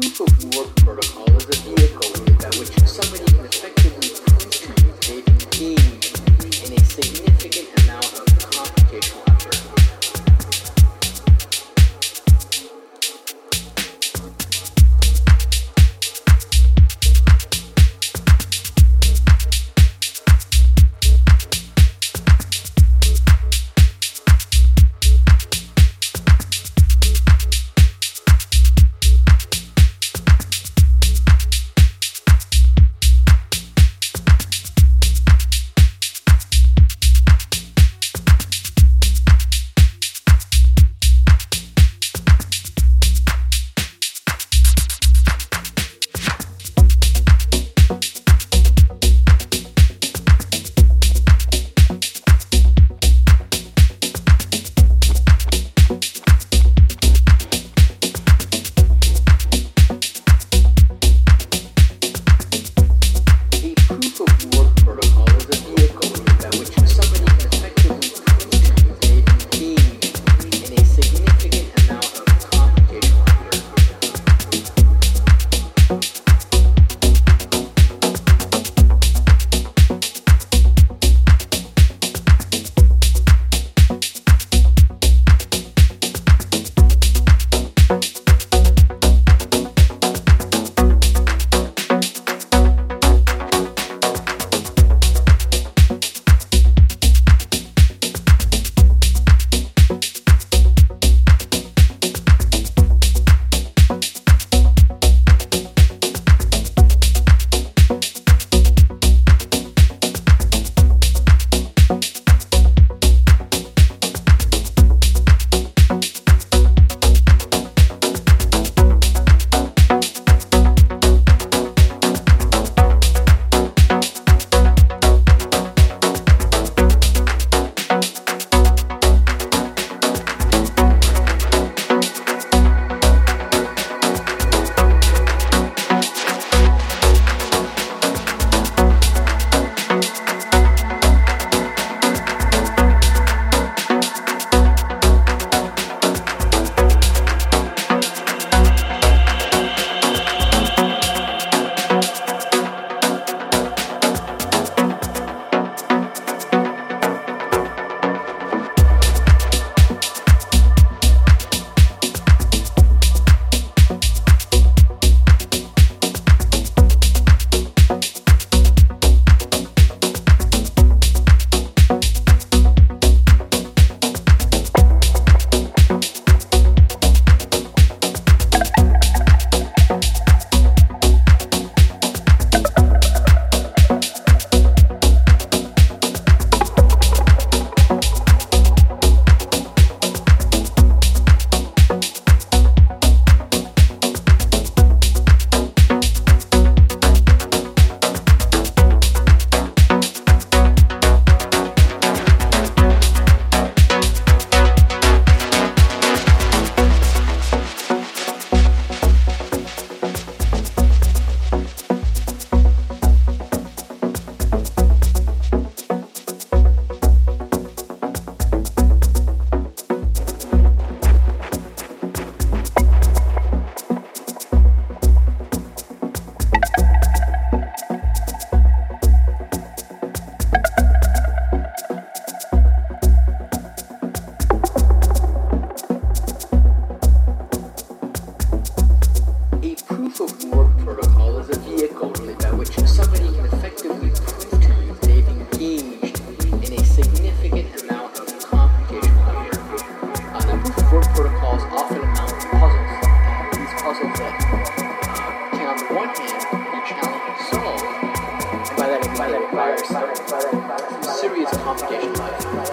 proof of work protocol is a vehicle complicated life.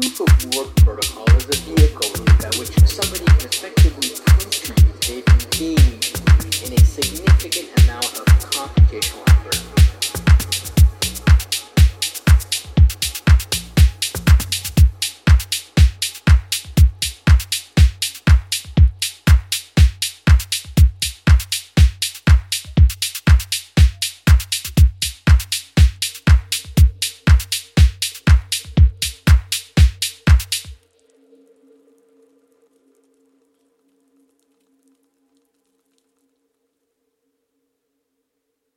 Proof of work protocol is a vehicle by which somebody can effectively prove to you they've engaged in a significant amount of computational